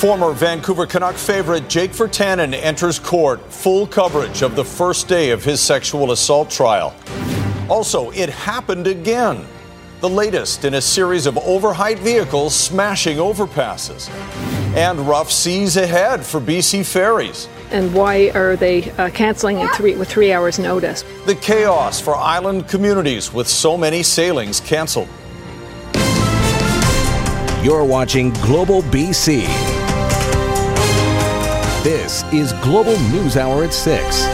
Former Vancouver Canuck favorite Jake Virtanen enters court. Full coverage of the first day of his sexual assault trial. Also, it happened again. The latest in a series of overheight vehicles smashing overpasses. And rough seas ahead for BC ferries. And why are they uh, canceling three, with three hours' notice? The chaos for island communities with so many sailings canceled. You're watching Global BC. This is Global News Hour at 6.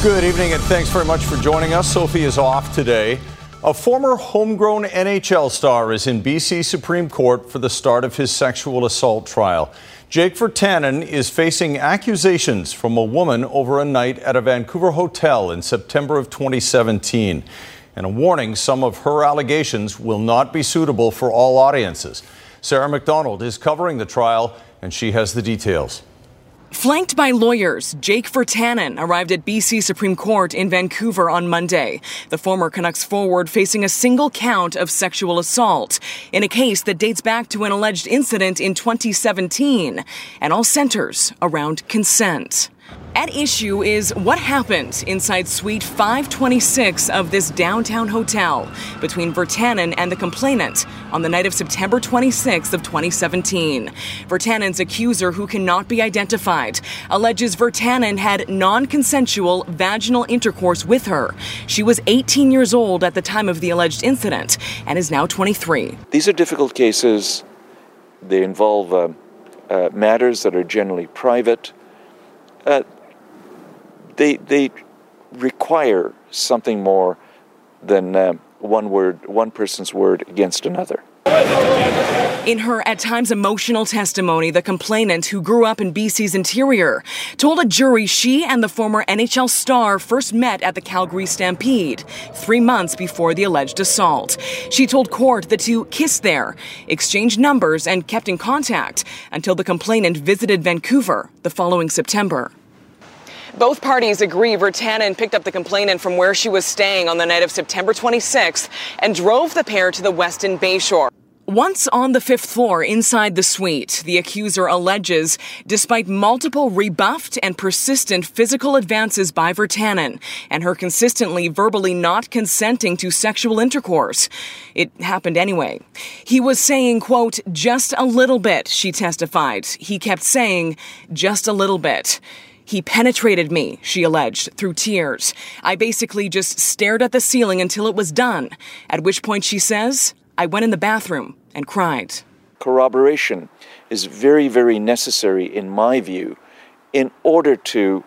Good evening and thanks very much for joining us. Sophie is off today. A former homegrown NHL star is in BC Supreme Court for the start of his sexual assault trial. Jake Virtanen is facing accusations from a woman over a night at a Vancouver hotel in September of 2017 and a warning some of her allegations will not be suitable for all audiences. Sarah McDonald is covering the trial, and she has the details. Flanked by lawyers, Jake Virtanen arrived at BC Supreme Court in Vancouver on Monday. The former Canucks forward facing a single count of sexual assault in a case that dates back to an alleged incident in 2017 and all centers around consent. At issue is what happened inside Suite 526 of this downtown hotel between Virtanen and the complainant on the night of September 26th of 2017. Virtanen's accuser, who cannot be identified, alleges Virtanen had non-consensual vaginal intercourse with her. She was 18 years old at the time of the alleged incident and is now 23. These are difficult cases. They involve uh, uh, matters that are generally private. Uh, they they require something more than uh, one word, one person's word against another. In her at times emotional testimony, the complainant, who grew up in BC's interior, told a jury she and the former NHL star first met at the Calgary Stampede, three months before the alleged assault. She told court the two kissed there, exchanged numbers, and kept in contact until the complainant visited Vancouver the following September. Both parties agree Virtanen picked up the complainant from where she was staying on the night of September 26th and drove the pair to the Westin Bayshore. Once on the fifth floor inside the suite, the accuser alleges, despite multiple rebuffed and persistent physical advances by Virtanen and her consistently verbally not consenting to sexual intercourse, it happened anyway. He was saying, quote, just a little bit, she testified. He kept saying, just a little bit. He penetrated me, she alleged, through tears. I basically just stared at the ceiling until it was done, at which point she says, I went in the bathroom and cried. Corroboration is very, very necessary, in my view, in order to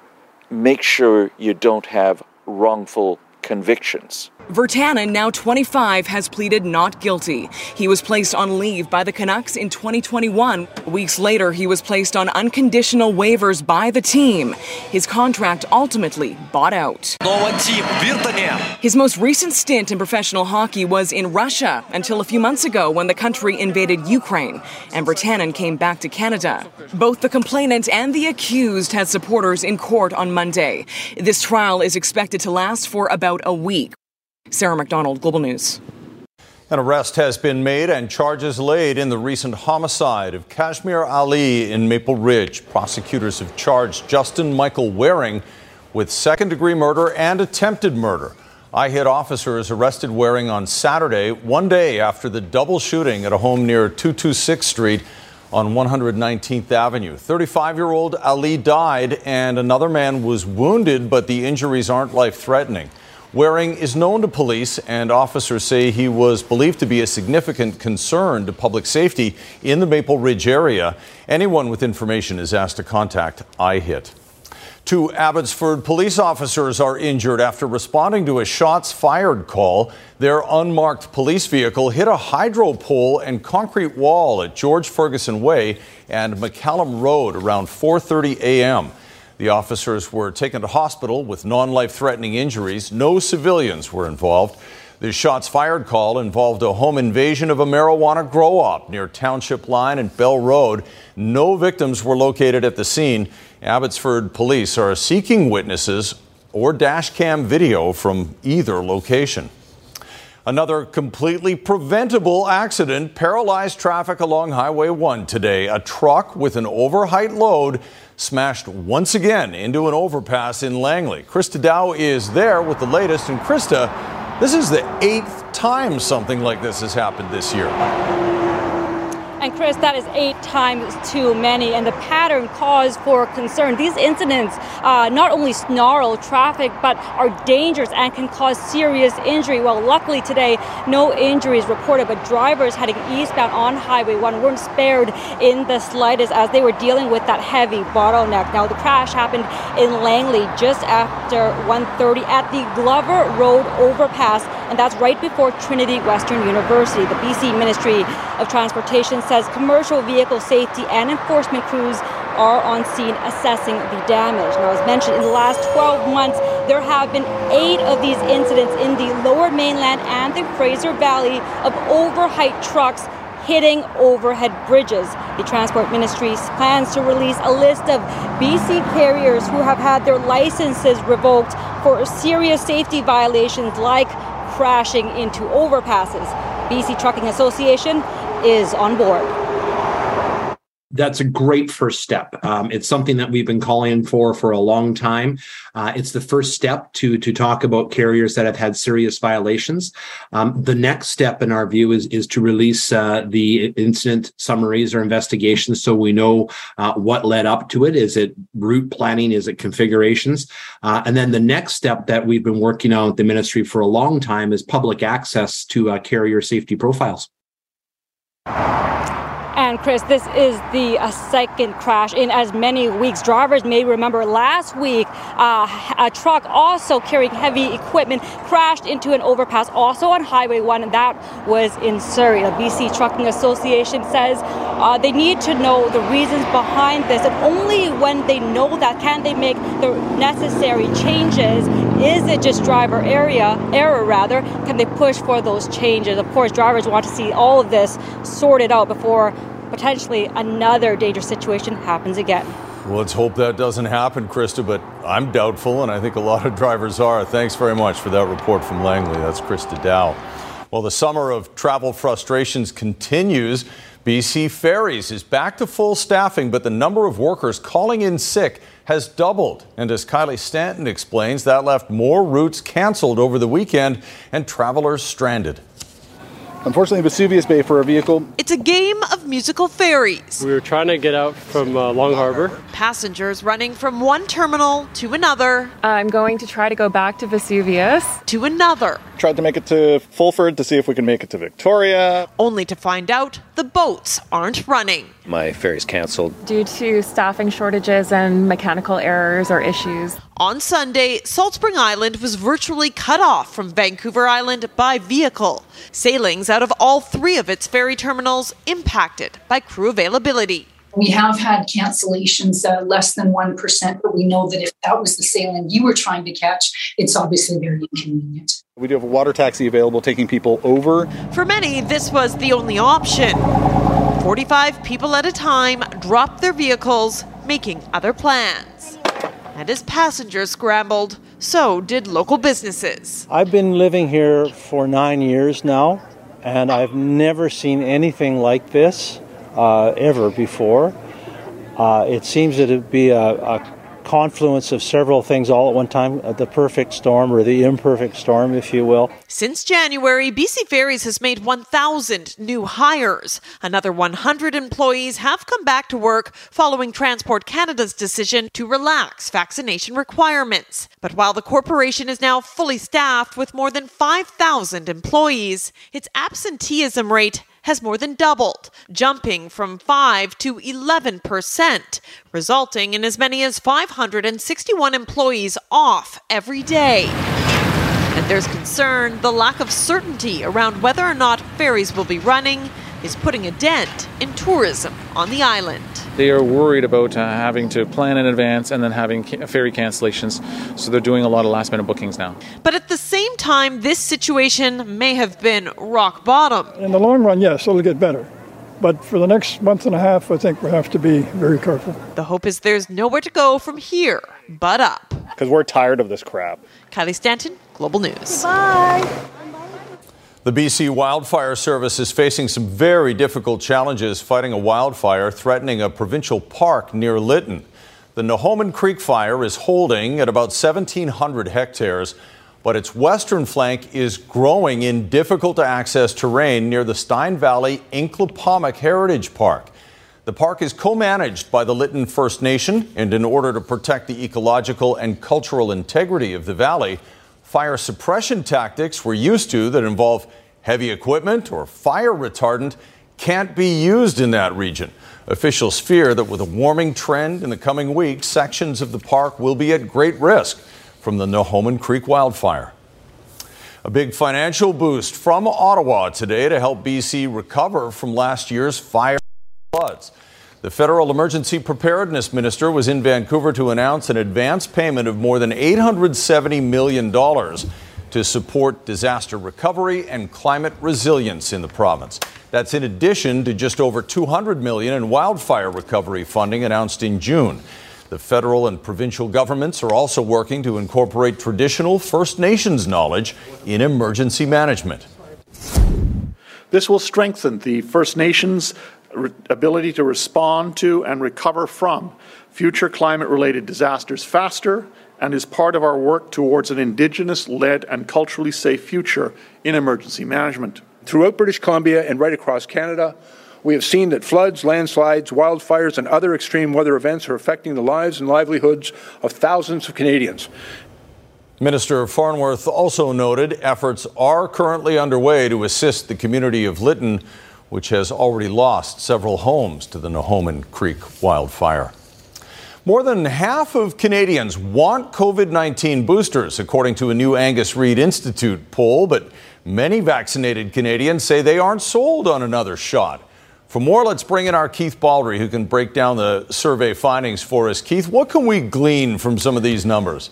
make sure you don't have wrongful convictions. Virtanen, now 25, has pleaded not guilty. He was placed on leave by the Canucks in 2021. Weeks later, he was placed on unconditional waivers by the team. His contract ultimately bought out. His most recent stint in professional hockey was in Russia until a few months ago when the country invaded Ukraine, and Virtanen came back to Canada. Both the complainant and the accused had supporters in court on Monday. This trial is expected to last for about a week. Sarah McDonald, Global News. An arrest has been made and charges laid in the recent homicide of Kashmir Ali in Maple Ridge. Prosecutors have charged Justin Michael Waring with second degree murder and attempted murder. IHIT officers arrested Waring on Saturday, one day after the double shooting at a home near 226th Street on 119th Avenue. 35 year old Ali died, and another man was wounded, but the injuries aren't life threatening. Waring is known to police, and officers say he was believed to be a significant concern to public safety in the Maple Ridge area. Anyone with information is asked to contact IHIT. Two Abbotsford police officers are injured after responding to a shots fired call. Their unmarked police vehicle hit a hydro pole and concrete wall at George Ferguson Way and McCallum Road around 4:30 a.m. The officers were taken to hospital with non life threatening injuries. No civilians were involved. The shots fired call involved a home invasion of a marijuana grow op near Township Line and Bell Road. No victims were located at the scene. Abbotsford police are seeking witnesses or dash cam video from either location. Another completely preventable accident paralyzed traffic along Highway 1 today. A truck with an overheight load smashed once again into an overpass in Langley. Krista Dow is there with the latest. And Krista, this is the eighth time something like this has happened this year. And Chris, that is eight times too many, and the pattern cause for concern. These incidents uh, not only snarl traffic, but are dangerous and can cause serious injury. Well, luckily today, no injuries reported, but drivers heading eastbound on Highway 1 weren't spared in the slightest as they were dealing with that heavy bottleneck. Now, the crash happened in Langley just after 1.30 at the Glover Road overpass, and that's right before Trinity Western University. The BC Ministry of Transportation says commercial vehicle safety and enforcement crews are on scene assessing the damage. Now, as mentioned, in the last 12 months, there have been eight of these incidents in the lower mainland and the Fraser Valley of overheight trucks hitting overhead bridges. The Transport Ministry plans to release a list of BC carriers who have had their licenses revoked for serious safety violations like crashing into overpasses. BC Trucking Association is on board that's a great first step. Um, it's something that we've been calling for for a long time. Uh, it's the first step to to talk about carriers that have had serious violations. Um, the next step, in our view, is is to release uh, the incident summaries or investigations, so we know uh, what led up to it. Is it route planning? Is it configurations? Uh, and then the next step that we've been working on with the ministry for a long time is public access to uh, carrier safety profiles. And Chris, this is the uh, second crash in as many weeks. Drivers may remember last week uh, a truck also carrying heavy equipment crashed into an overpass also on Highway 1, and that was in Surrey. The BC Trucking Association says uh, they need to know the reasons behind this, and only when they know that can they make the necessary changes. Is it just driver area error rather? Can they push for those changes? Of course, drivers want to see all of this sorted out before potentially another dangerous situation happens again. Well, let's hope that doesn't happen, Krista, but I'm doubtful, and I think a lot of drivers are. Thanks very much for that report from Langley. That's Krista Dow. Well, the summer of travel frustrations continues. BC Ferries is back to full staffing, but the number of workers calling in sick has doubled. And as Kylie Stanton explains, that left more routes canceled over the weekend and travelers stranded. Unfortunately, Vesuvius Bay for a vehicle. It's a game of musical ferries. We were trying to get out from uh, Long Harbor. Passengers running from one terminal to another. I'm going to try to go back to Vesuvius. To another. Tried to make it to Fulford to see if we can make it to Victoria. Only to find out the boats aren't running. My ferry's canceled. Due to staffing shortages and mechanical errors or issues. On Sunday, Salt Spring Island was virtually cut off from Vancouver Island by vehicle. Sailings out of all three of its ferry terminals impacted by crew availability. We have had cancellations uh, less than 1%, but we know that if that was the sailing you were trying to catch, it's obviously very inconvenient. We do have a water taxi available taking people over. For many, this was the only option. 45 people at a time dropped their vehicles, making other plans. And as passengers scrambled, so did local businesses. I've been living here for nine years now, and I've never seen anything like this uh, ever before. Uh, it seems to be a, a confluence of several things all at one time, uh, the perfect storm or the imperfect storm, if you will. Since January, BC Ferries has made 1,000 new hires. Another 100 employees have come back to work following Transport Canada's decision to relax vaccination requirements. But while the corporation is now fully staffed with more than 5,000 employees, its absenteeism rate has more than doubled, jumping from 5 to 11 percent, resulting in as many as 561 employees off every day. And there's concern the lack of certainty around whether or not ferries will be running is putting a dent in tourism on the island. They are worried about uh, having to plan in advance and then having ca- ferry cancellations, so they're doing a lot of last minute bookings now. But at the same time, this situation may have been rock bottom. In the long run, yes, it'll get better. But for the next month and a half, I think we have to be very careful. The hope is there's nowhere to go from here but up. Because we're tired of this crap. Kylie Stanton, Global News. Bye. The BC Wildfire Service is facing some very difficult challenges fighting a wildfire threatening a provincial park near Lytton. The Nohomin Creek fire is holding at about 1,700 hectares, but its western flank is growing in difficult to access terrain near the Stein Valley Nlaka'pamux Heritage Park. The park is co managed by the Lytton First Nation, and in order to protect the ecological and cultural integrity of the valley, fire suppression tactics we're used to that involve heavy equipment or fire retardant can't be used in that region. Officials fear that with a warming trend in the coming weeks, sections of the park will be at great risk from the Nohomin Creek wildfire. A big financial boost from Ottawa today to help BC recover from last year's fire floods. The federal emergency preparedness minister was in Vancouver to announce an advance payment of more than $870 million to support disaster recovery and climate resilience in the province. That's in addition to just over 200 million in wildfire recovery funding announced in June. The federal and provincial governments are also working to incorporate traditional First Nations knowledge in emergency management. This will strengthen the First Nations ability to respond to and recover from future climate related disasters faster and is part of our work towards an Indigenous led and culturally safe future in emergency management. Throughout British Columbia and right across Canada, we have seen that floods, landslides, wildfires, and other extreme weather events are affecting the lives and livelihoods of thousands of Canadians. Minister Farnworth also noted efforts are currently underway to assist the community of Lytton which has already lost several homes to the Nohomin Creek wildfire. More than half of Canadians want COVID 19 boosters, according to a new Angus Reid Institute poll, but many vaccinated Canadians say they aren't sold on another shot. For more, let's bring in our Keith Baldry, who can break down the survey findings for us. Keith, what can we glean from some of these numbers?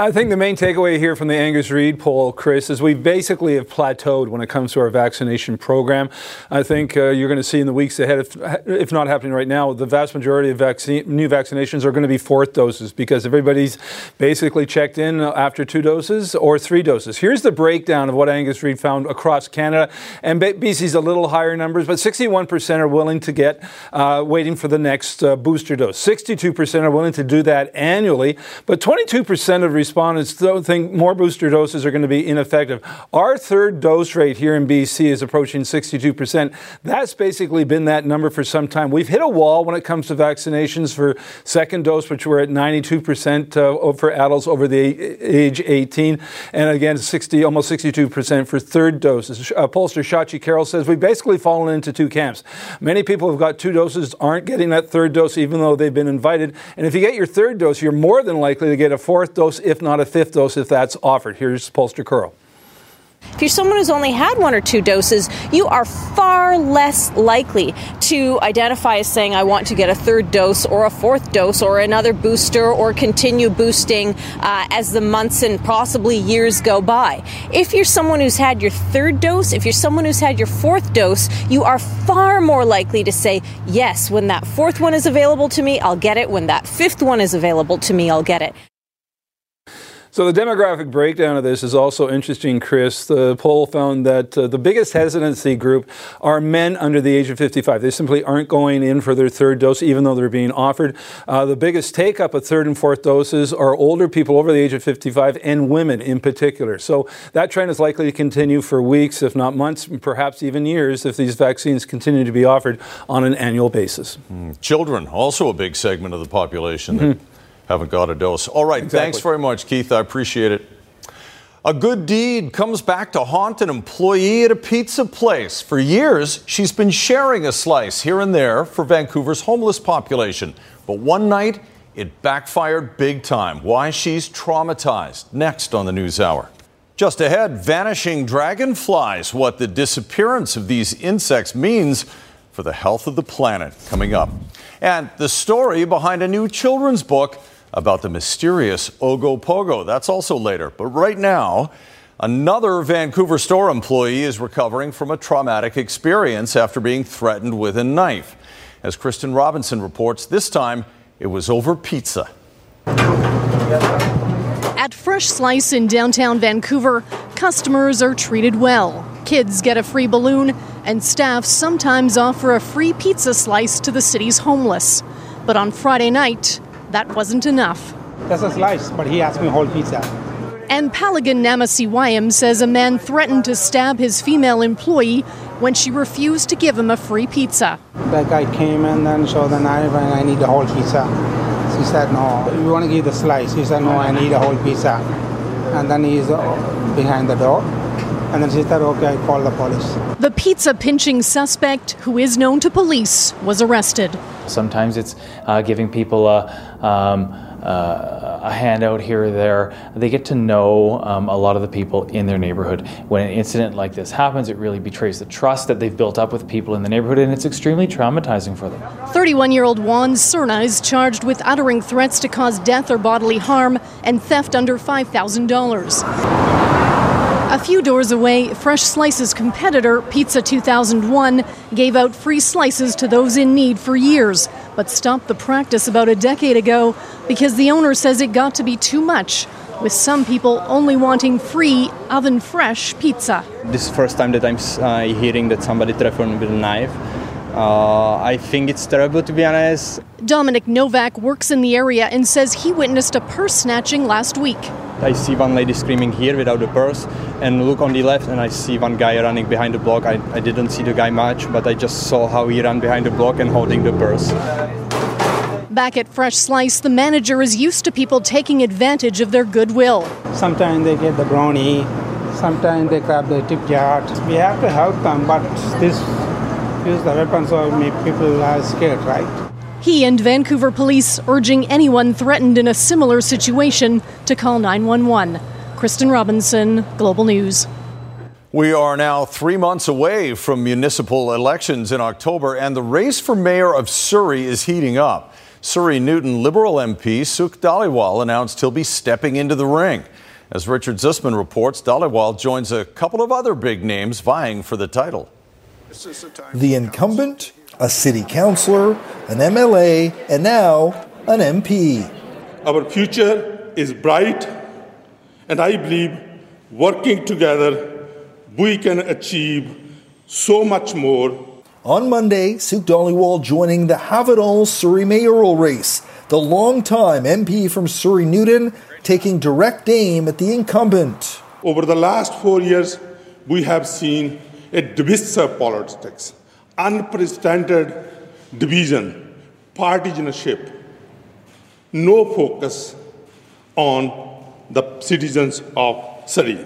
I think the main takeaway here from the Angus Reid poll, Chris, is we basically have plateaued when it comes to our vaccination program. I think uh, you're going to see in the weeks ahead, if, if, not happening right now, the vast majority of vaccine, new vaccinations are going to be fourth doses because everybody's basically checked in after two doses or three doses. Here's the breakdown of what Angus Reid found across Canada, and BC's a little higher numbers, but 61% are willing to get uh, waiting for the next uh, booster dose. 62% are willing to do that annually, but 22% of respondents don't think more booster doses are going to be ineffective. Our third dose rate here in BC is approaching 62%. That's basically been that number for some time. We've hit a wall when it comes to vaccinations for second dose, which we're at 92% uh, for adults over the age 18, and again 60, almost 62% for third doses. Uh, pollster Shachi Kurl says we've basically fallen into two camps. Many people who've got two doses aren't getting that third dose, even though they've been invited. And if you get your third dose, you're more than likely to get a fourth dose if not a fifth dose if that's offered. Here's Pollster Kurl. If you're someone who's only had one or two doses, you are far less likely to identify as saying, I want to get a third dose or a fourth dose or another booster or continue boosting uh, as the months and possibly years go by. If you're someone who's had your third dose, if you're someone who's had your fourth dose, you are far more likely to say, Yes, when that fourth one is available to me, I'll get it. When that fifth one is available to me, I'll get it. So the demographic breakdown of this is also interesting, Chris. The poll found that uh, the biggest hesitancy group are men under the age of 55. They simply aren't going in for their third dose, even though they're being offered. Uh, the biggest take up of third and fourth doses are older people over the age of 55 and women in particular. So that trend is likely to continue for weeks, if not months, perhaps even years, if these vaccines continue to be offered on an annual basis. Mm. Children, also a big segment of the population. Mm-hmm haven't got a dose. All right, exactly. thanks very much, Keith. I appreciate it. A good deed comes back to haunt an employee at a pizza place. For years, she's been sharing a slice here and there for Vancouver's homeless population. But one night, it backfired big time. Why she's traumatized. Next on the News Hour. Just ahead, vanishing dragonflies, what the disappearance of these insects means for the health of the planet. Coming up. And the story behind a new children's book about the mysterious Ogopogo. That's also later. But right now, another Vancouver store employee is recovering from a traumatic experience after being threatened with a knife. As Kristen Robinson reports, this time it was over pizza. At Fresh Slice in downtown Vancouver, customers are treated well. Kids get a free balloon, and staff sometimes offer a free pizza slice to the city's homeless. But on Friday night, that wasn't enough. That's a slice, but he asked me a whole pizza. And Palagan Namasiwayam says a man threatened to stab his female employee when she refused to give him a free pizza. That guy came and then showed the knife and I need the whole pizza. She said, no, you want to give the slice? He said, no, I need a whole pizza. And then he's uh, behind the door. And then she said, okay, I call the police. The pizza pinching suspect, who is known to police, was arrested. Sometimes it's uh, giving people a, um, uh, a handout here or there. They get to know um, a lot of the people in their neighborhood. When an incident like this happens, it really betrays the trust that they've built up with people in the neighborhood, and it's extremely traumatizing for them. 31 year old Juan Cerna is charged with uttering threats to cause death or bodily harm and theft under $5,000. A few doors away, Fresh Slice's competitor, Pizza 2001, gave out free slices to those in need for years, but stopped the practice about a decade ago because the owner says it got to be too much, with some people only wanting free, oven fresh pizza. This is the first time that I'm uh, hearing that somebody threatened with a knife. Uh, I think it's terrible to be honest. Dominic Novak works in the area and says he witnessed a purse snatching last week. I see one lady screaming here without a purse, and look on the left, and I see one guy running behind the block. I, I didn't see the guy much, but I just saw how he ran behind the block and holding the purse. Back at Fresh Slice, the manager is used to people taking advantage of their goodwill. Sometimes they get the brownie, sometimes they grab the tip jar. We have to help them, but this use the weapons so make people are scared, right? He and Vancouver police urging anyone threatened in a similar situation to call 911. Kristen Robinson, Global News. We are now three months away from municipal elections in October, and the race for mayor of Surrey is heating up. Surrey Newton Liberal MP Sukh Dhaliwal announced he'll be stepping into the ring. As Richard Zussman reports, Dhaliwal joins a couple of other big names vying for the title. The incumbent a city councillor, an MLA, and now an MP. Our future is bright, and I believe working together we can achieve so much more. On Monday, Sukh Dhaliwal joining the Have It Surrey mayoral race, the longtime MP from Surrey Newton taking direct aim at the incumbent. Over the last four years, we have seen a divisive politics unprecedented division, partisanship, no focus on the citizens of Surrey.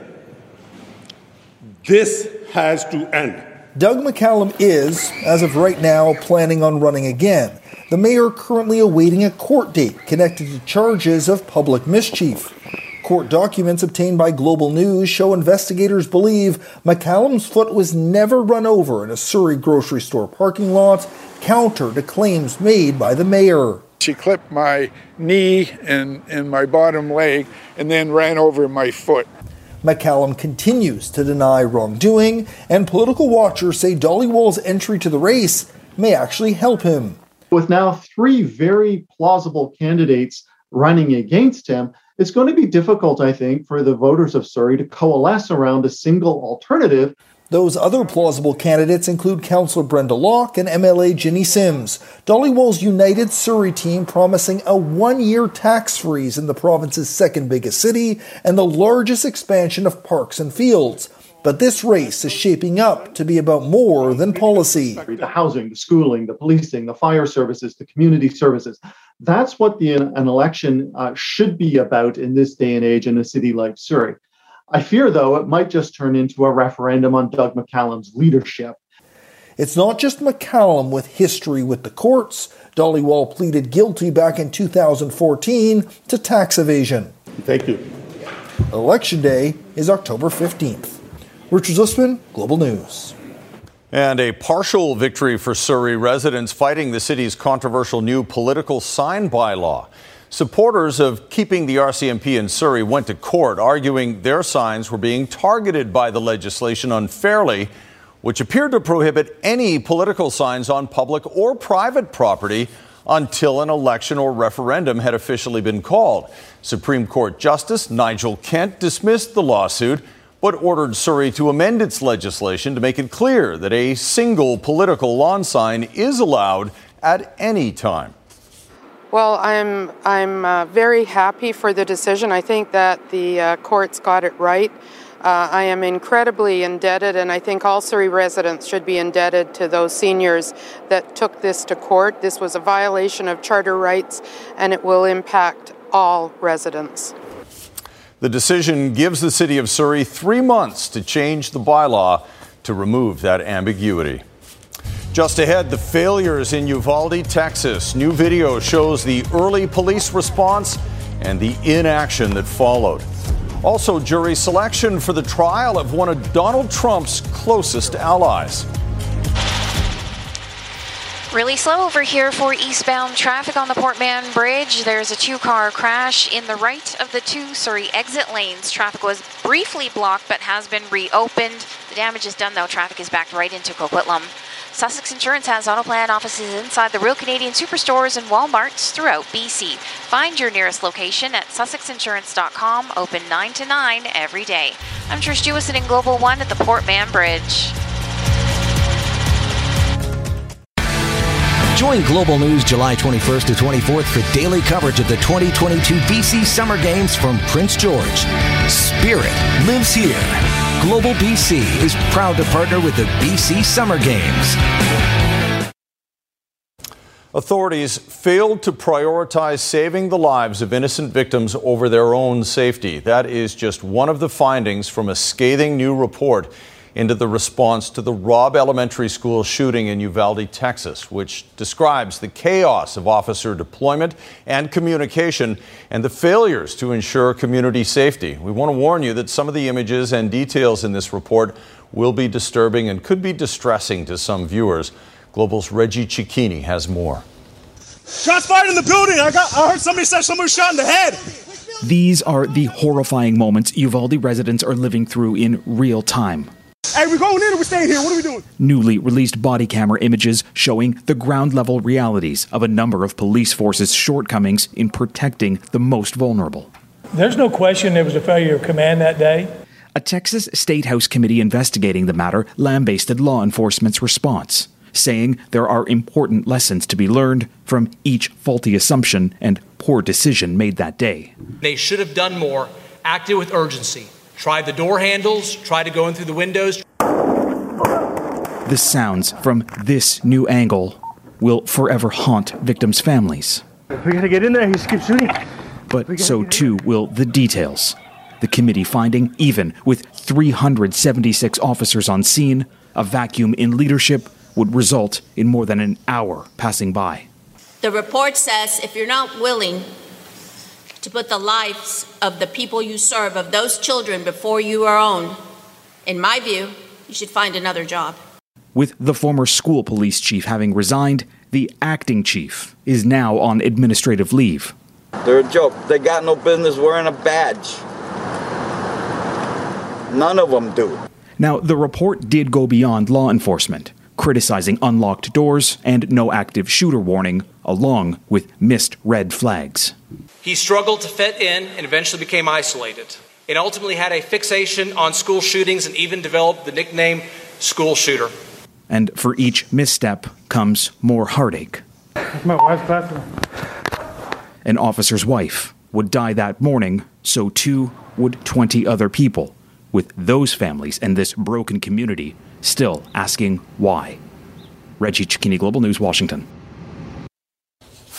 This has to end. Doug McCallum is, as of right now, planning on running again. The mayor currently awaiting a court date connected to charges of public mischief. Court documents obtained by Global News show investigators believe McCallum's foot was never run over in a Surrey grocery store parking lot, counter to claims made by the mayor. She clipped my knee and, and my bottom leg and then ran over my foot. McCallum continues to deny wrongdoing, and political watchers say Dhaliwal's entry to the race may actually help him. With now three very plausible candidates running against him, it's going to be difficult, I think, for the voters of Surrey to coalesce around a single alternative. Those other plausible candidates include Councillor Brenda Locke and MLA Jinny Sims. Dhaliwal's United Surrey team promising a one year tax freeze in the province's second biggest city and the largest expansion of parks and fields. But this race is shaping up to be about more than policy. The housing, the schooling, the policing, the fire services, the community services. That's what the, an election uh, should be about in this day and age in a city like Surrey. I fear, though, it might just turn into a referendum on Doug McCallum's leadership. It's not just McCallum with history with the courts. Dhaliwal pleaded guilty back in 2014 to tax evasion. Thank you. Election day is October 15th. Richard Zussman, Global News. And a partial victory for Surrey residents fighting the city's controversial new political sign bylaw. Supporters of keeping the RCMP in Surrey went to court arguing their signs were being targeted by the legislation unfairly, which appeared to prohibit any political signs on public or private property until an election or referendum had officially been called. Supreme Court Justice Nigel Kent dismissed the lawsuit but ordered Surrey to amend its legislation to make it clear that a single political lawn sign is allowed at any time. Well, I'm I'm uh, very happy for the decision. I think that the uh, courts got it right. Uh, I am incredibly indebted, and I think all Surrey residents should be indebted to those seniors that took this to court. This was a violation of charter rights, and it will impact all residents. The decision gives the city of Surrey three months to change the bylaw to remove that ambiguity. Just ahead, the failures in Uvalde, Texas. New video shows the early police response and the inaction that followed. Also, jury selection for the trial of one of Donald Trump's closest allies. Really slow over here for eastbound traffic on the Port Mann Bridge. There's a two car crash in the right of the two Surrey exit lanes. Traffic was briefly blocked but has been reopened. The damage is done though. Traffic is backed right into Coquitlam. Sussex Insurance has auto plan offices inside the Real Canadian Superstores and Walmarts throughout BC. Find your nearest location at sussexinsurance.com, open 9 to 9 every day. I'm Trish Jewison in Global One at the Port Mann Bridge. Join Global News July 21st to 24th for daily coverage of the 2022 BC Summer Games from Prince George. Spirit lives here. Global BC is proud to partner with the BC Summer Games. Authorities failed to prioritize saving the lives of innocent victims over their own safety. That is just one of the findings from a scathing new report into the response to the Robb Elementary School shooting in Uvalde, Texas, which describes the chaos of officer deployment and communication and the failures to ensure community safety. We want to warn you that some of the images and details in this report will be disturbing and could be distressing to some viewers. Global's Reggie Cecchini has more. Shots fired in the building. I got. I heard somebody say someone was shot in the head. These are the horrifying moments Uvalde residents are living through in real time. Hey, we're going in or we're staying here? What are we doing? Newly released body camera images showing the ground level realities of a number of police forces' shortcomings in protecting the most vulnerable. There's no question there was a failure of command that day. A Texas State House committee investigating the matter lambasted law enforcement's response, saying there are important lessons to be learned from each faulty assumption and poor decision made that day. They should have done more, acted with urgency, tried the door handles, try to go in through the windows. The sounds from this new angle will forever haunt victims' families. We gotta get in there. He keeps shooting. But so too will the details. The committee finding, even with 376 officers on scene, a vacuum in leadership would result in more than an hour passing by. The report says if you're not willing to put the lives of the people you serve, of those children, before your own, in my view, you should find another job. With the former school police chief having resigned, the acting chief is now on administrative leave. They're a joke. They got no business wearing a badge. None of them do. Now, the report did go beyond law enforcement, criticizing unlocked doors and no active shooter warning, along with missed red flags. He struggled to fit in and eventually became isolated, and ultimately had a fixation on school shootings and even developed the nickname school shooter. And for each misstep comes more heartache. My wife's bathroom. An officer's wife would die that morning, so too would 20 other people, with those families and this broken community still asking why. Reggie Cecchini, Global News, Washington.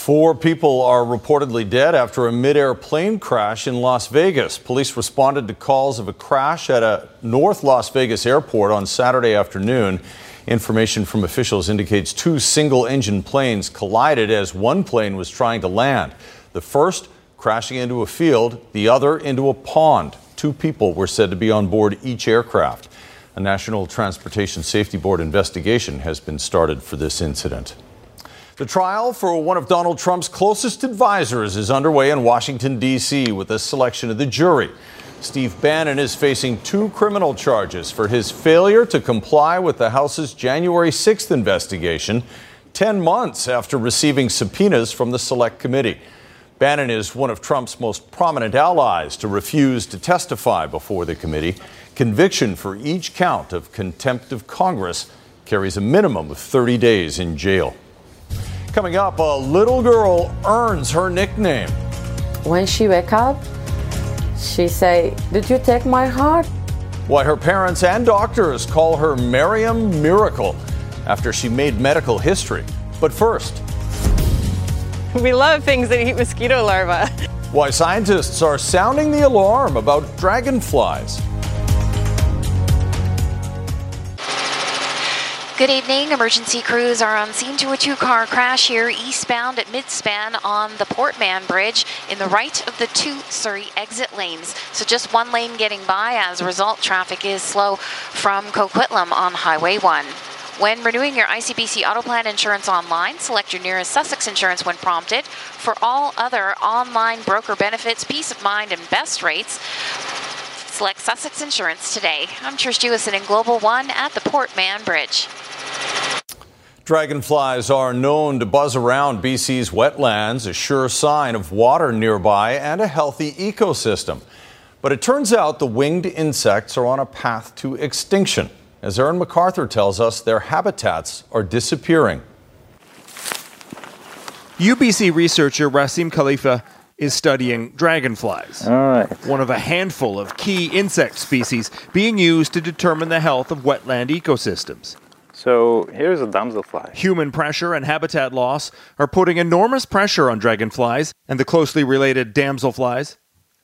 Four people are reportedly dead after a midair plane crash in Las Vegas. Police responded to calls of a crash at a North Las Vegas airport on Saturday afternoon. Information from officials indicates two single engine planes collided as one plane was trying to land. The first crashing into a field, the other into a pond. Two people were said to be on board each aircraft. A National Transportation Safety Board investigation has been started for this incident. The trial for one of Donald Trump's closest advisors is underway in Washington, D.C., with a selection of the jury. Steve Bannon is facing two criminal charges for his failure to comply with the House's January 6th investigation, 10 months after receiving subpoenas from the Select Committee. Bannon is one of Trump's most prominent allies to refuse to testify before the committee. Conviction for each count of contempt of Congress carries a minimum of 30 days in jail. Coming up, a little girl earns her nickname. When she wake up, she say, "Did you take my heart?" Why her parents and doctors call her Mariam Miracle after she made medical history. But first, we love things that eat mosquito larvae. Why scientists are sounding the alarm about dragonflies. Good evening. Emergency crews are on scene to a two car crash here eastbound at midspan on the Port Mann Bridge in the right of the two Surrey exit lanes. So just one lane getting by. As a result, traffic is slow from Coquitlam on Highway 1. When renewing your ICBC Auto Plan insurance online, select your nearest Sussex insurance when prompted. For all other online broker benefits, peace of mind, and best rates, select Sussex Insurance today. I'm Trish Jewison in Global One at the Port Mann Bridge. Dragonflies are known to buzz around BC's wetlands, a sure sign of water nearby and a healthy ecosystem. But it turns out the winged insects are on a path to extinction. As Aaron MacArthur tells us, their habitats are disappearing. UBC researcher Rassim Khelifa is studying dragonflies. All right. One of a handful of key insect species being used to determine the health of wetland ecosystems. So here's a damselfly. Human pressure and habitat loss are putting enormous pressure on dragonflies and the closely related damselflies.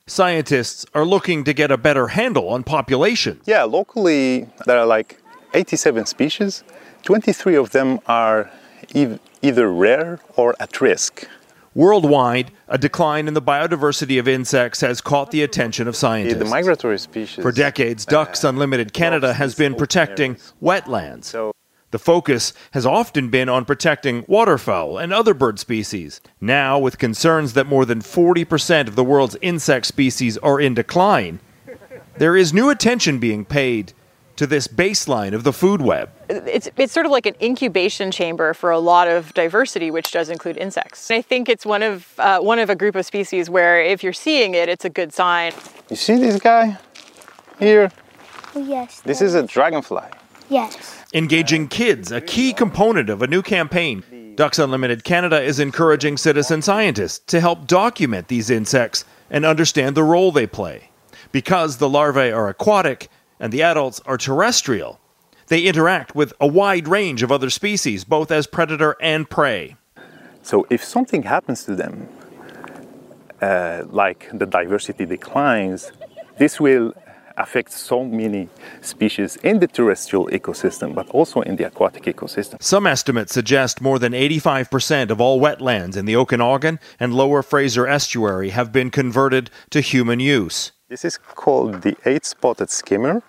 Scientists are looking to get a better handle on population. Yeah, locally there are like 87 species. 23 of them are e- either rare or at risk. Worldwide, a decline in the biodiversity of insects has caught the attention of scientists. The migratory species. For decades, Ducks Unlimited Canada has been protecting wetlands. The focus has often been on protecting waterfowl and other bird species. Now, with concerns that more than 40% of the world's insect species are in decline, there is new attention being paid to this baseline of the food web. It's, it's sort of like an incubation chamber for a lot of diversity, which does include insects. I think it's one of, uh, one of a group of species where if you're seeing it, it's a good sign. You see this guy here? Yes. This is a dragonfly. Yes. Engaging kids, a key component of a new campaign. Ducks Unlimited Canada is encouraging citizen scientists to help document these insects and understand the role they play. Because the larvae are aquatic and the adults are terrestrial, they interact with a wide range of other species, both as predator and prey. So if something happens to them, uh, like the diversity declines, this will affect so many species in the terrestrial ecosystem, but also in the aquatic ecosystem. Some estimates suggest more than 85% of all wetlands in the Okanagan and Lower Fraser estuary have been converted to human use. This is called the eight spotted skimmer.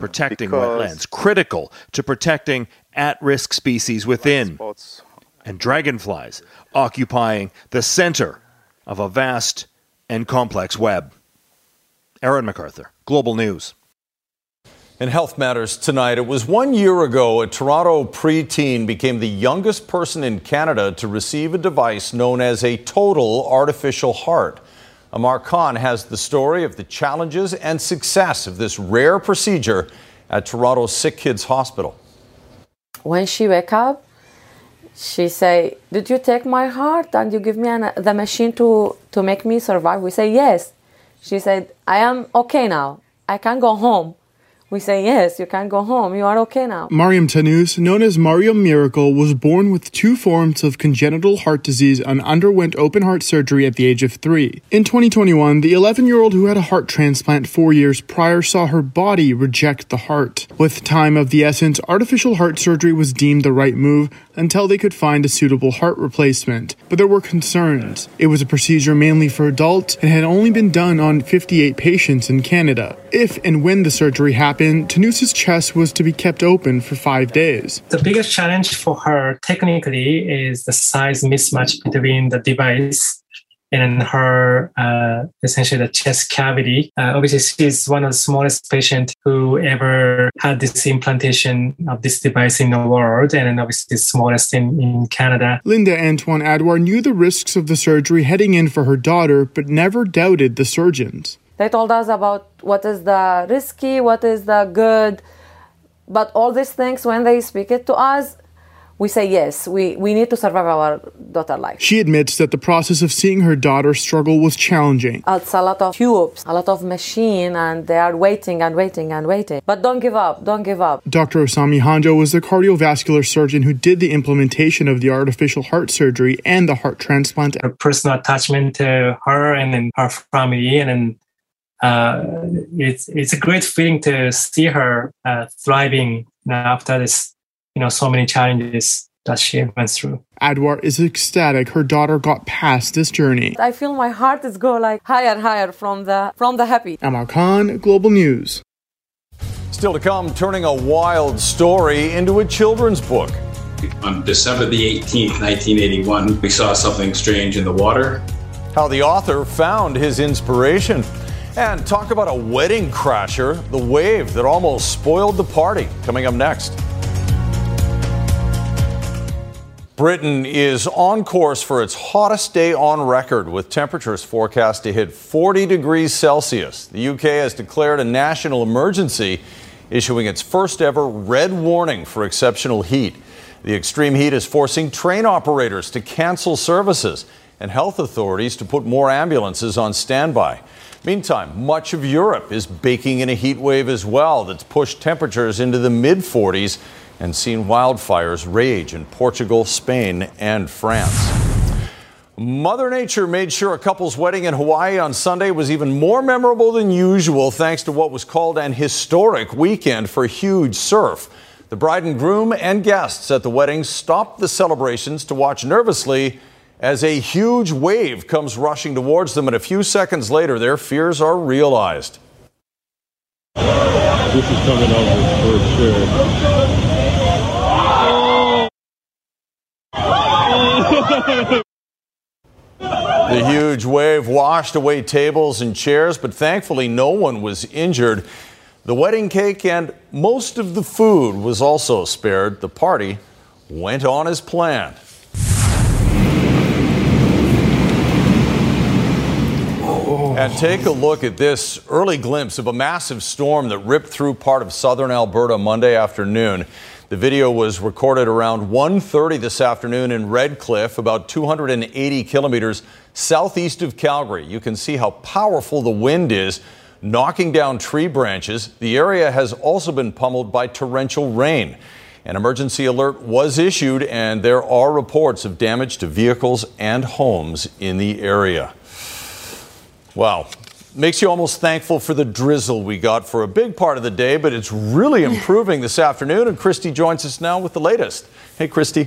Protecting wetlands, critical to protecting at risk species within. And dragonflies occupying the center of a vast and complex web. Aaron MacArthur, Global News. In Health Matters tonight, it was one year ago a Toronto preteen became the youngest person in Canada to receive a device known as a total artificial heart. Amar Khan has the story of the challenges and success of this rare procedure at Toronto's Sick Kids Hospital. When she wake up, she say, "Did you take my heart and you give me an, the machine to to make me survive?" We say, "Yes." She said, I am okay now. I can go home. We say, Yes, you can go home. You are okay now. Mariam Tanous, known as Mariam Miracle, was born with two forms of congenital heart disease and underwent open heart surgery at the age of three. In 2021, the 11 year old who had a heart transplant four years prior saw her body reject the heart. With time of the essence, artificial heart surgery was deemed the right move until they could find a suitable heart replacement. But there were concerns. It was a procedure mainly for adults and had only been done on 58 patients in Canada. If and when the surgery happened, Tanous's chest was to be kept open for five days. The biggest challenge for her technically is the size mismatch between the device and her uh, essentially the chest cavity. Uh, obviously, she's one of the smallest patients who ever had this implantation of this device in the world, and obviously the smallest in, in Canada. Linda Antoine Adwar knew the risks of the surgery heading in for her daughter, but never doubted the surgeons. They told us about what is the risky, what is the good. But all these things, when they speak it to us, we say yes, we, we need to survive our daughter life. She admits that the process of seeing her daughter struggle was challenging. It's a lot of tubes, a lot of machine, and they are waiting and waiting and waiting. But don't give up, don't give up. Dr. Osami Honjo was the cardiovascular surgeon who did the implementation of the artificial heart surgery and the heart transplant. A personal attachment to her and then her family, and then uh, it's it's a great feeling to see her uh, thriving after this you know so many challenges that she went through. Adwar is ecstatic her daughter got past this journey. I feel my heart is go like higher, higher from the from the happy. Amar Khan, Global News. Still to come, turning a wild story into a children's book. On December the 18th, 1981, we saw something strange in the water. How the author found his inspiration. And talk about a wedding crasher, the wave that almost spoiled the party. Coming up next. Britain is on course for its hottest day on record, with temperatures forecast to hit 40 degrees Celsius. The UK has declared a national emergency, issuing its first ever red warning for exceptional heat. The extreme heat is forcing train operators to cancel services and health authorities to put more ambulances on standby. Meantime, much of Europe is baking in a heat wave as well that's pushed temperatures into the mid 40s and seen wildfires rage in Portugal, Spain, and France. Mother Nature made sure a couple's wedding in Hawaii on Sunday was even more memorable than usual thanks to what was called an historic weekend for huge surf. The bride and groom and guests at the wedding stopped the celebrations to watch nervously as a huge wave comes rushing towards them, and a few seconds later, their fears are realized. This is coming over for sure. The huge wave washed away tables and chairs, but thankfully no one was injured. The wedding cake and most of the food was also spared. The party went on as planned. And take a look at this early glimpse of a massive storm that ripped through part of southern Alberta Monday afternoon. The video was recorded around 1:30 this afternoon in Red Cliff, about 280 kilometers southeast of Calgary. You can see how powerful the wind is, knocking down tree branches. The area has also been pummeled by torrential rain. An emergency alert was issued, and there are reports of damage to vehicles and homes in the area. Wow. Makes you almost thankful for the drizzle we got for a big part of the day, but it's really improving this afternoon. And Christy joins us now with the latest. Hey, Christy.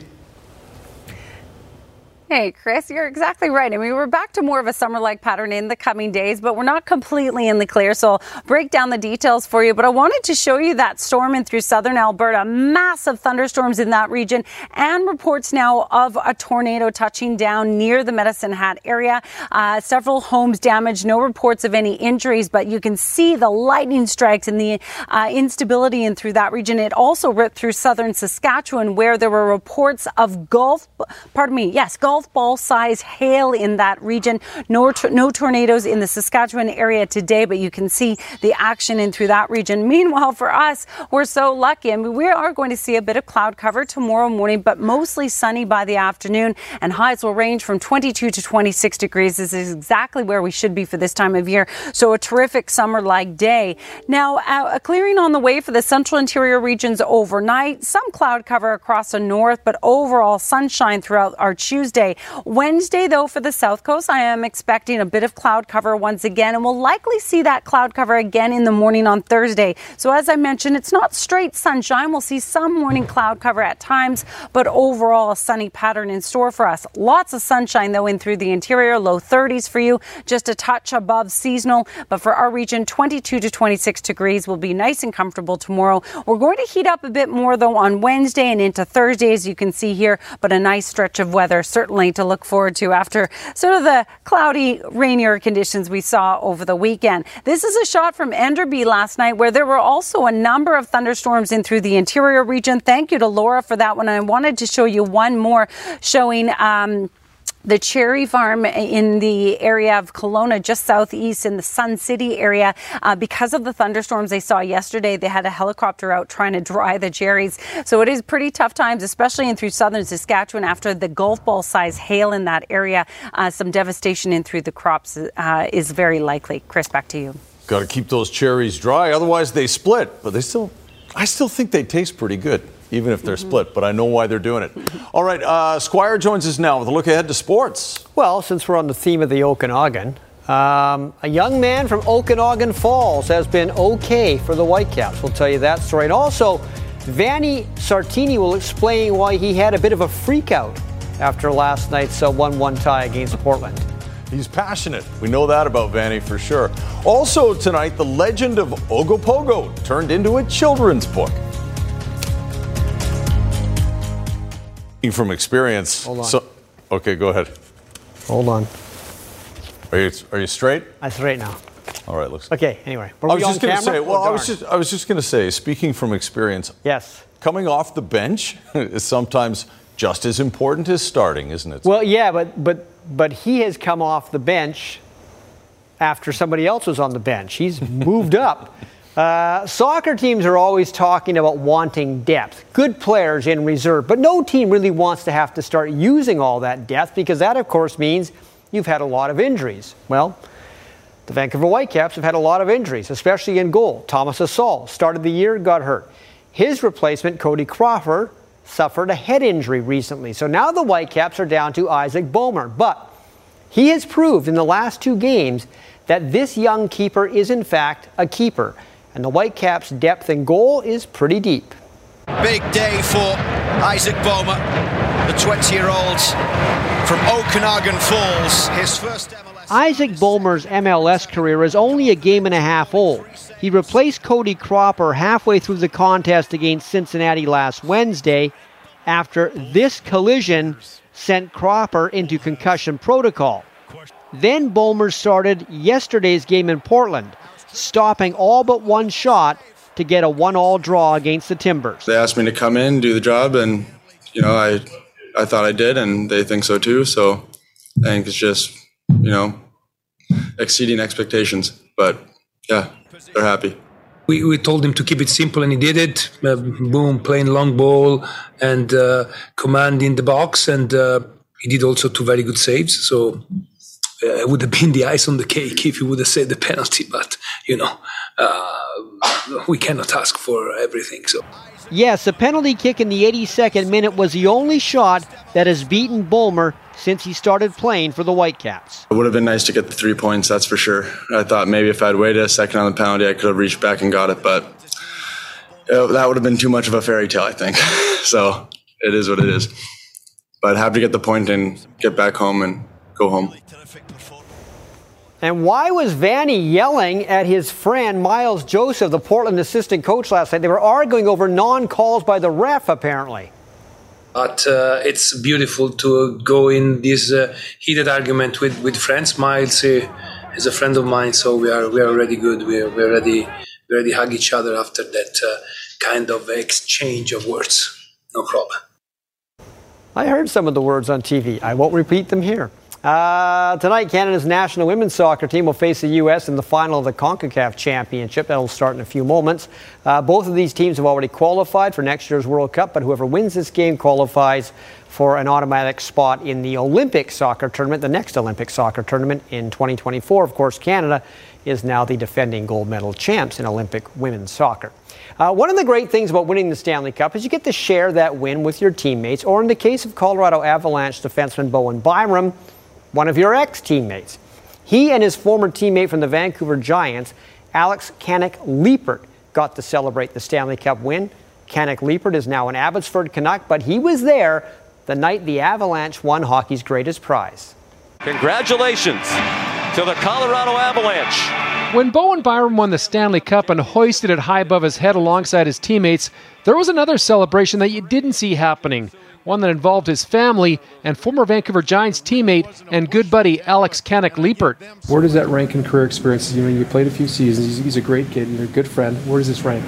Hey, Chris, you're exactly right. I mean, we're back to more of a summer like pattern in the coming days, but we're not completely in the clear. So I'll break down the details for you. But I wanted to show you that storm in through southern Alberta, massive thunderstorms in that region, and reports now of a tornado touching down near the Medicine Hat area. Uh, several homes damaged, no reports of any injuries, but you can see the lightning strikes and the uh, instability in through that region. It also ripped through southern Saskatchewan, where there were reports of golf, pardon me, yes, golf golf ball size hail in that region. No, no tornadoes in the Saskatchewan area today, but you can see the action in through that region. Meanwhile, for us, we're so lucky. I mean, we are going to see a bit of cloud cover tomorrow morning, but mostly sunny by the afternoon, and highs will range from 22 to 26 degrees. This is exactly where we should be for this time of year. So a terrific summer-like day. Now, uh, a clearing on the way for the central interior regions overnight. Some cloud cover across the north, but overall sunshine throughout our Tuesday. Wednesday, though, for the South Coast, I am expecting a bit of cloud cover once again, and we'll likely see that cloud cover again in the morning on Thursday. So, as I mentioned, it's not straight sunshine. We'll see some morning cloud cover at times, but overall, a sunny pattern in store for us. Lots of sunshine, though, in through the interior, low 30s for you, just a touch above seasonal. But for our region, 22 to 26 degrees will be nice and comfortable tomorrow. We're going to heat up a bit more, though, on Wednesday and into Thursday, as you can see here, but a nice stretch of weather, certainly to look forward to after sort of the cloudy, rainier conditions we saw over the weekend. This is a shot from Enderby last night where there were also a number of thunderstorms in through the interior region. Thank you to Laura for that one. I wanted to show you one more showing. Um, the cherry farm in the area of Kelowna, just southeast in the Sun City area. Uh, because of the thunderstorms they saw yesterday, they had a helicopter out trying to dry the cherries. So it is pretty tough times, especially in through southern Saskatchewan after the golf ball size hail in that area. Uh, some devastation in through the crops uh, is very likely. Chris, back to you. Got to keep those cherries dry, otherwise they split. But they still, I still think they taste pretty good even if they're mm-hmm. split, but I know why they're doing it. All right, uh, Squire joins us now with a look ahead to sports. Well, since we're on the theme of the Okanagan, um, a young man from Okanagan Falls has been okay for the Whitecaps. We'll tell you that story. And also, Vanni Sartini will explain why he had a bit of a freak out after last night's 1 uh, 1 tie against Portland. He's passionate. We know that about Vanni for sure. Also, tonight, the legend of Ogopogo turned into a children's book. From experience. Hold on. So, okay, go ahead. Hold on. Are you are you straight? I'm straight now. All right, looks. Okay. Anyway, I was just going to say. Well, I was just I was just going to say. Speaking from experience. Yes. Coming off the bench is sometimes just as important as starting, isn't it? Well, yeah, but but but he has come off the bench after somebody else was on the bench. He's moved up. Uh, soccer teams are always talking about wanting depth, good players in reserve, but no team really wants to have to start using all that depth because that, of course, means you've had a lot of injuries. Well, the Vancouver Whitecaps have had a lot of injuries, especially in goal. Thomas Hasal started the year, got hurt. His replacement, Cody Cropper, suffered a head injury recently. So now the Whitecaps are down to Isaac Boehmer. But he has proved in the last two games that this young keeper is, in fact, a keeper and the Whitecaps' depth in goal is pretty deep. Big day for Isaac Boehmer, the 20 year old from Okanagan Falls. His first MLS. Isaac Boehmer's MLS career is only a game and a half old. He replaced Cody Cropper halfway through the contest against Cincinnati last Wednesday after this collision sent Cropper into concussion protocol. Then Boehmer started yesterday's game in Portland stopping all but one shot to get a one-all draw against the Timbers. They asked me to come in, do the job, and you know, I I thought I did, and they think so too. So I think it's just you know exceeding expectations. But yeah, they're happy. We, we told him to keep it simple, and he did it. Uh, boom, playing long ball and uh, command in the box, and uh, he did also two very good saves. So uh, it would have been the ice on the cake if he would have said the penalty. But you know, uh, we cannot ask for everything. So. Yes, the penalty kick in the 82nd minute was the only shot that has beaten Boehmer since he started playing for the Whitecaps. It would have been nice to get the three points, that's for sure. I thought maybe if I'd waited a second on the penalty, I could have reached back and got it, but uh, that would have been too much of a fairy tale, I think. so it is what it is. But have to get the point and get back home and go home. And why was Vanni yelling at his friend Miles Joseph, the Portland assistant coach, last night? They were arguing over non calls by the ref, apparently. But uh, it's beautiful to go in this uh, heated argument with, with friends. Miles uh, is a friend of mine, so we are we are already good. We are, we already we already hug each other after that uh, kind of exchange of words. No problem. I heard some of the words on TV. I won't repeat them here. Uh, tonight, Canada's national women's soccer team will face the U.S. in the final of the CONCACAF Championship. That'll start in a few moments. Uh, both of these teams have already qualified for next year's World Cup, but whoever wins this game qualifies for an automatic spot in the Olympic soccer tournament, the next Olympic soccer tournament in 2024. Of course, Canada is now the defending gold medal champs in Olympic women's soccer. Uh, one of the great things about winning the Stanley Cup is you get to share that win with your teammates, or in the case of Colorado Avalanche defenseman Bowen Byram, one of your ex teammates. He and his former teammate from the Vancouver Giants, Alex Kannok Leipert, got to celebrate the Stanley Cup win. Kannok Leipert is now an Abbotsford Canuck, but he was there the night the Avalanche won hockey's greatest prize. Congratulations to the Colorado Avalanche. When Bowen Byram won the Stanley Cup and hoisted it high above his head alongside his teammates, there was another celebration that you didn't see happening one that involved his family and former Vancouver Giants teammate and good buddy Alex Kannok Leipert. Where does that rank in career experiences? You know, you played a few seasons. He's, he's a great kid. And you're a good friend. Where does this rank?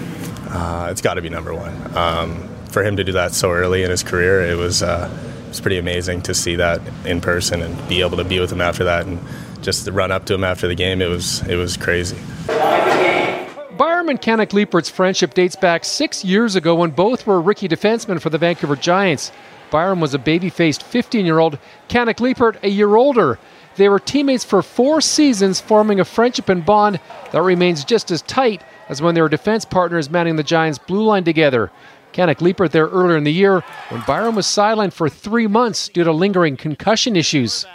Uh, it's got to be number one. Um, for him to do that so early in his career, it was. Uh, was pretty amazing to see that in person and be able to be with him after that and just to run up to him after the game. It was it was crazy. Byram and Leipert's friendship dates back six years ago when both were rookie defensemen for the Vancouver Giants. Byram was a baby faced 15 year old, Kannok Leipert a year older. They were teammates for four seasons, forming a friendship and bond that remains just as tight as when they were defense partners manning the Giants' blue line together. Kannok Leipert there earlier in the year when Byram was sidelined for three months due to lingering concussion issues.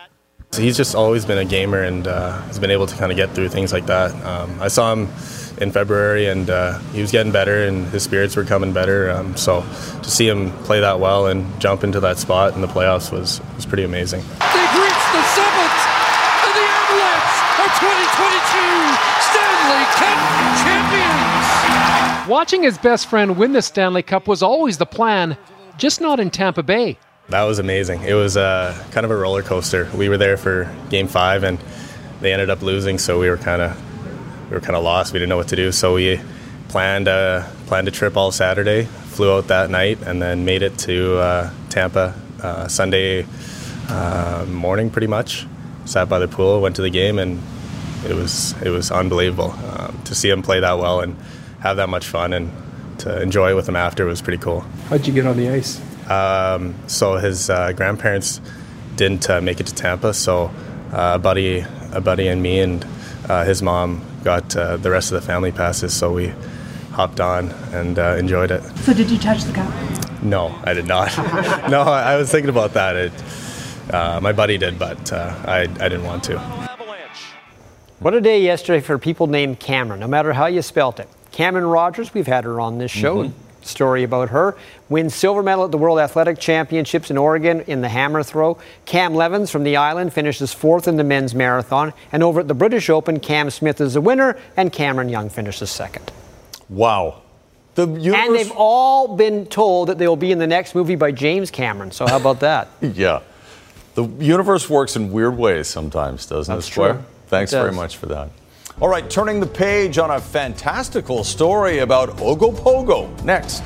He's just always been a gamer and uh, has been able to kind of get through things like that. Um, I saw him in February and uh, he was getting better and his spirits were coming better. Um, so to see him play that well and jump into that spot in the playoffs was, was pretty amazing. They've reached the summit and the Avalanche are 2022 Stanley Cup champions. Watching his best friend win the Stanley Cup was always the plan, just not in Tampa Bay. That was amazing. It was uh, kind of a roller coaster. We were there for Game Five, and they ended up losing, so we were kind of we were kind of lost. We didn't know what to do, so we planned uh, planned a trip all Saturday. Flew out that night, and then made it to uh, Tampa uh, Sunday uh, morning, pretty much. Sat by the pool, went to the game, and it was it was unbelievable um, to see him play that well and have that much fun, and to enjoy with him after was pretty cool. How'd you get on the ice? Um, so his uh, grandparents didn't uh, make it to Tampa, so uh, a buddy, a buddy, and me and uh, his mom got uh, the rest of the family passes. So we hopped on and uh, enjoyed it. So did you touch the cup? No, I did not. no, I, I was thinking about that. It, my buddy did, but I, I didn't want to. What a day yesterday for people named Cameron, no matter how you spelt it. Cameron Rogers, we've had her on this show. Mm-hmm. Story about her. Wins silver medal at the World Athletic Championships in Oregon in the hammer throw. Cam Levins from the island finishes fourth in the men's marathon. And over at the British Open, Cam Smith is the winner, and Cameron Young finishes second. Wow. The universe... And they've all been told that they will be in the next movie by James Cameron. So how about that? yeah. The universe works in weird ways sometimes, doesn't That's it, Squire? true. Thanks It very much for that. All right, turning the page on a fantastical story about Ogopogo next.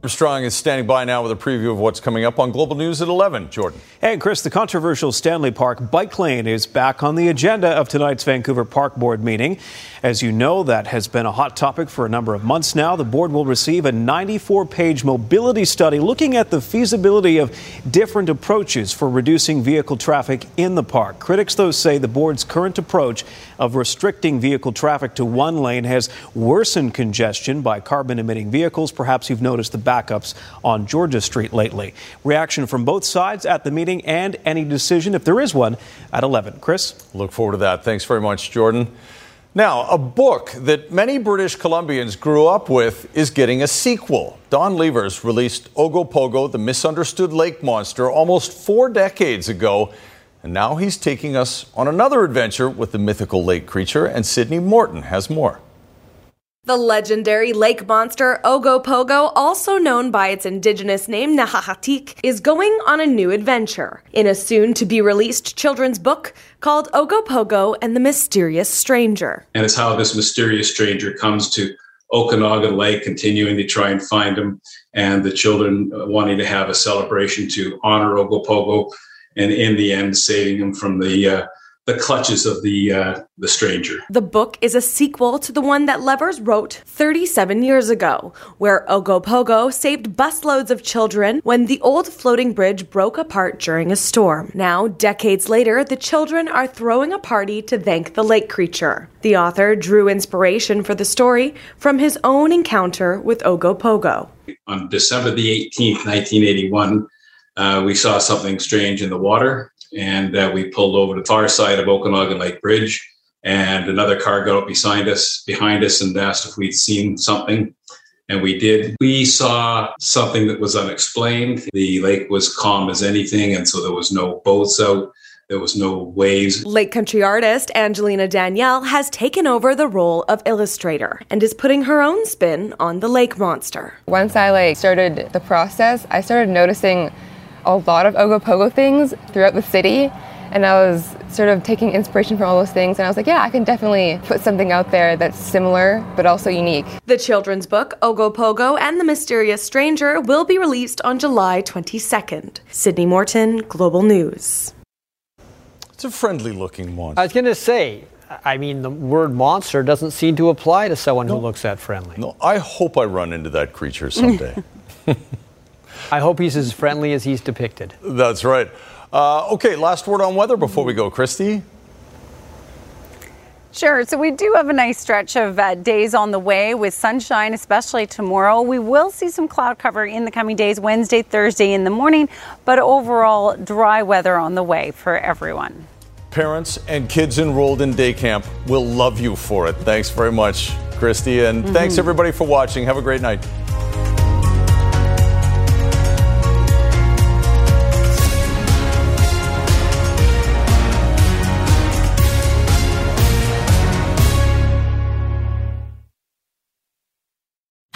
Armstrong is standing by now with a preview of what's coming up on Global News at 11. Jordan. Hey, Chris, the controversial Stanley Park bike lane is back on the agenda of tonight's Vancouver Park Board meeting. As you know, that has been a hot topic for a number of months now. The board will receive a 94 page mobility study looking at the feasibility of different approaches for reducing vehicle traffic in the park. Critics, though, say the board's current approach of restricting vehicle traffic to one lane has worsened congestion by carbon emitting vehicles. Perhaps you've noticed the backups on Georgia Street lately. Reaction from both sides at the meeting and any decision, if there is one, at 11. Chris? Look forward to that. Thanks very much, Jordan. Now, a book that many British Columbians grew up with is getting a sequel. Don Levers released Ogopogo, the misunderstood lake monster, almost four decades ago. And now he's taking us on another adventure with the mythical lake creature, and Sydney Morton has more. The legendary lake monster Ogopogo, also known by its indigenous name Nahahatik, is going on a new adventure in a soon to be released children's book called Ogopogo and the Mysterious Stranger. And it's how this mysterious stranger comes to Okanagan Lake, continuing to try and find him, and the children uh, wanting to have a celebration to honor Ogopogo, and in the end, saving him from the uh, the clutches of the uh, the stranger. The book is a sequel to the one that Levers wrote 37 years ago, where Ogopogo saved busloads of children when the old floating bridge broke apart during a storm. Now, decades later, the children are throwing a party to thank the lake creature. The author drew inspiration for the story from his own encounter with Ogopogo. On December the 18th, 1981, uh, we saw something strange in the water, and uh, we pulled over to the far side of Okanagan Lake Bridge. And another car got up behind us, behind us, and asked if we'd seen something, and we did. We saw something that was unexplained. The lake was calm as anything, and so there was no boats out. There was no waves. Lake country artist Angelina Danielle has taken over the role of illustrator and is putting her own spin on the lake monster. Once I like started the process, I started noticing a lot of Ogopogo things throughout the city. And I was sort of taking inspiration from all those things. And I was like, yeah, I can definitely put something out there that's similar, but also unique. The children's book, Ogopogo and the Mysterious Stranger, will be released on July 22nd. Sydney Morton, Global News. It's a friendly looking monster. I was going to say, I mean, the word monster doesn't seem to apply to someone who looks that friendly. No, I hope I run into that creature someday. I hope he's as friendly as he's depicted. That's right. Uh, okay, last word on weather before we go. Christy? Sure. So we do have a nice stretch of uh, days on the way with sunshine, especially tomorrow. We will see some cloud cover in the coming days, Wednesday, Thursday in the morning, but overall dry weather on the way for everyone. Parents and kids enrolled in day camp will love you for it. Thanks very much, Christy. And mm-hmm. thanks everybody for watching. Have a great night.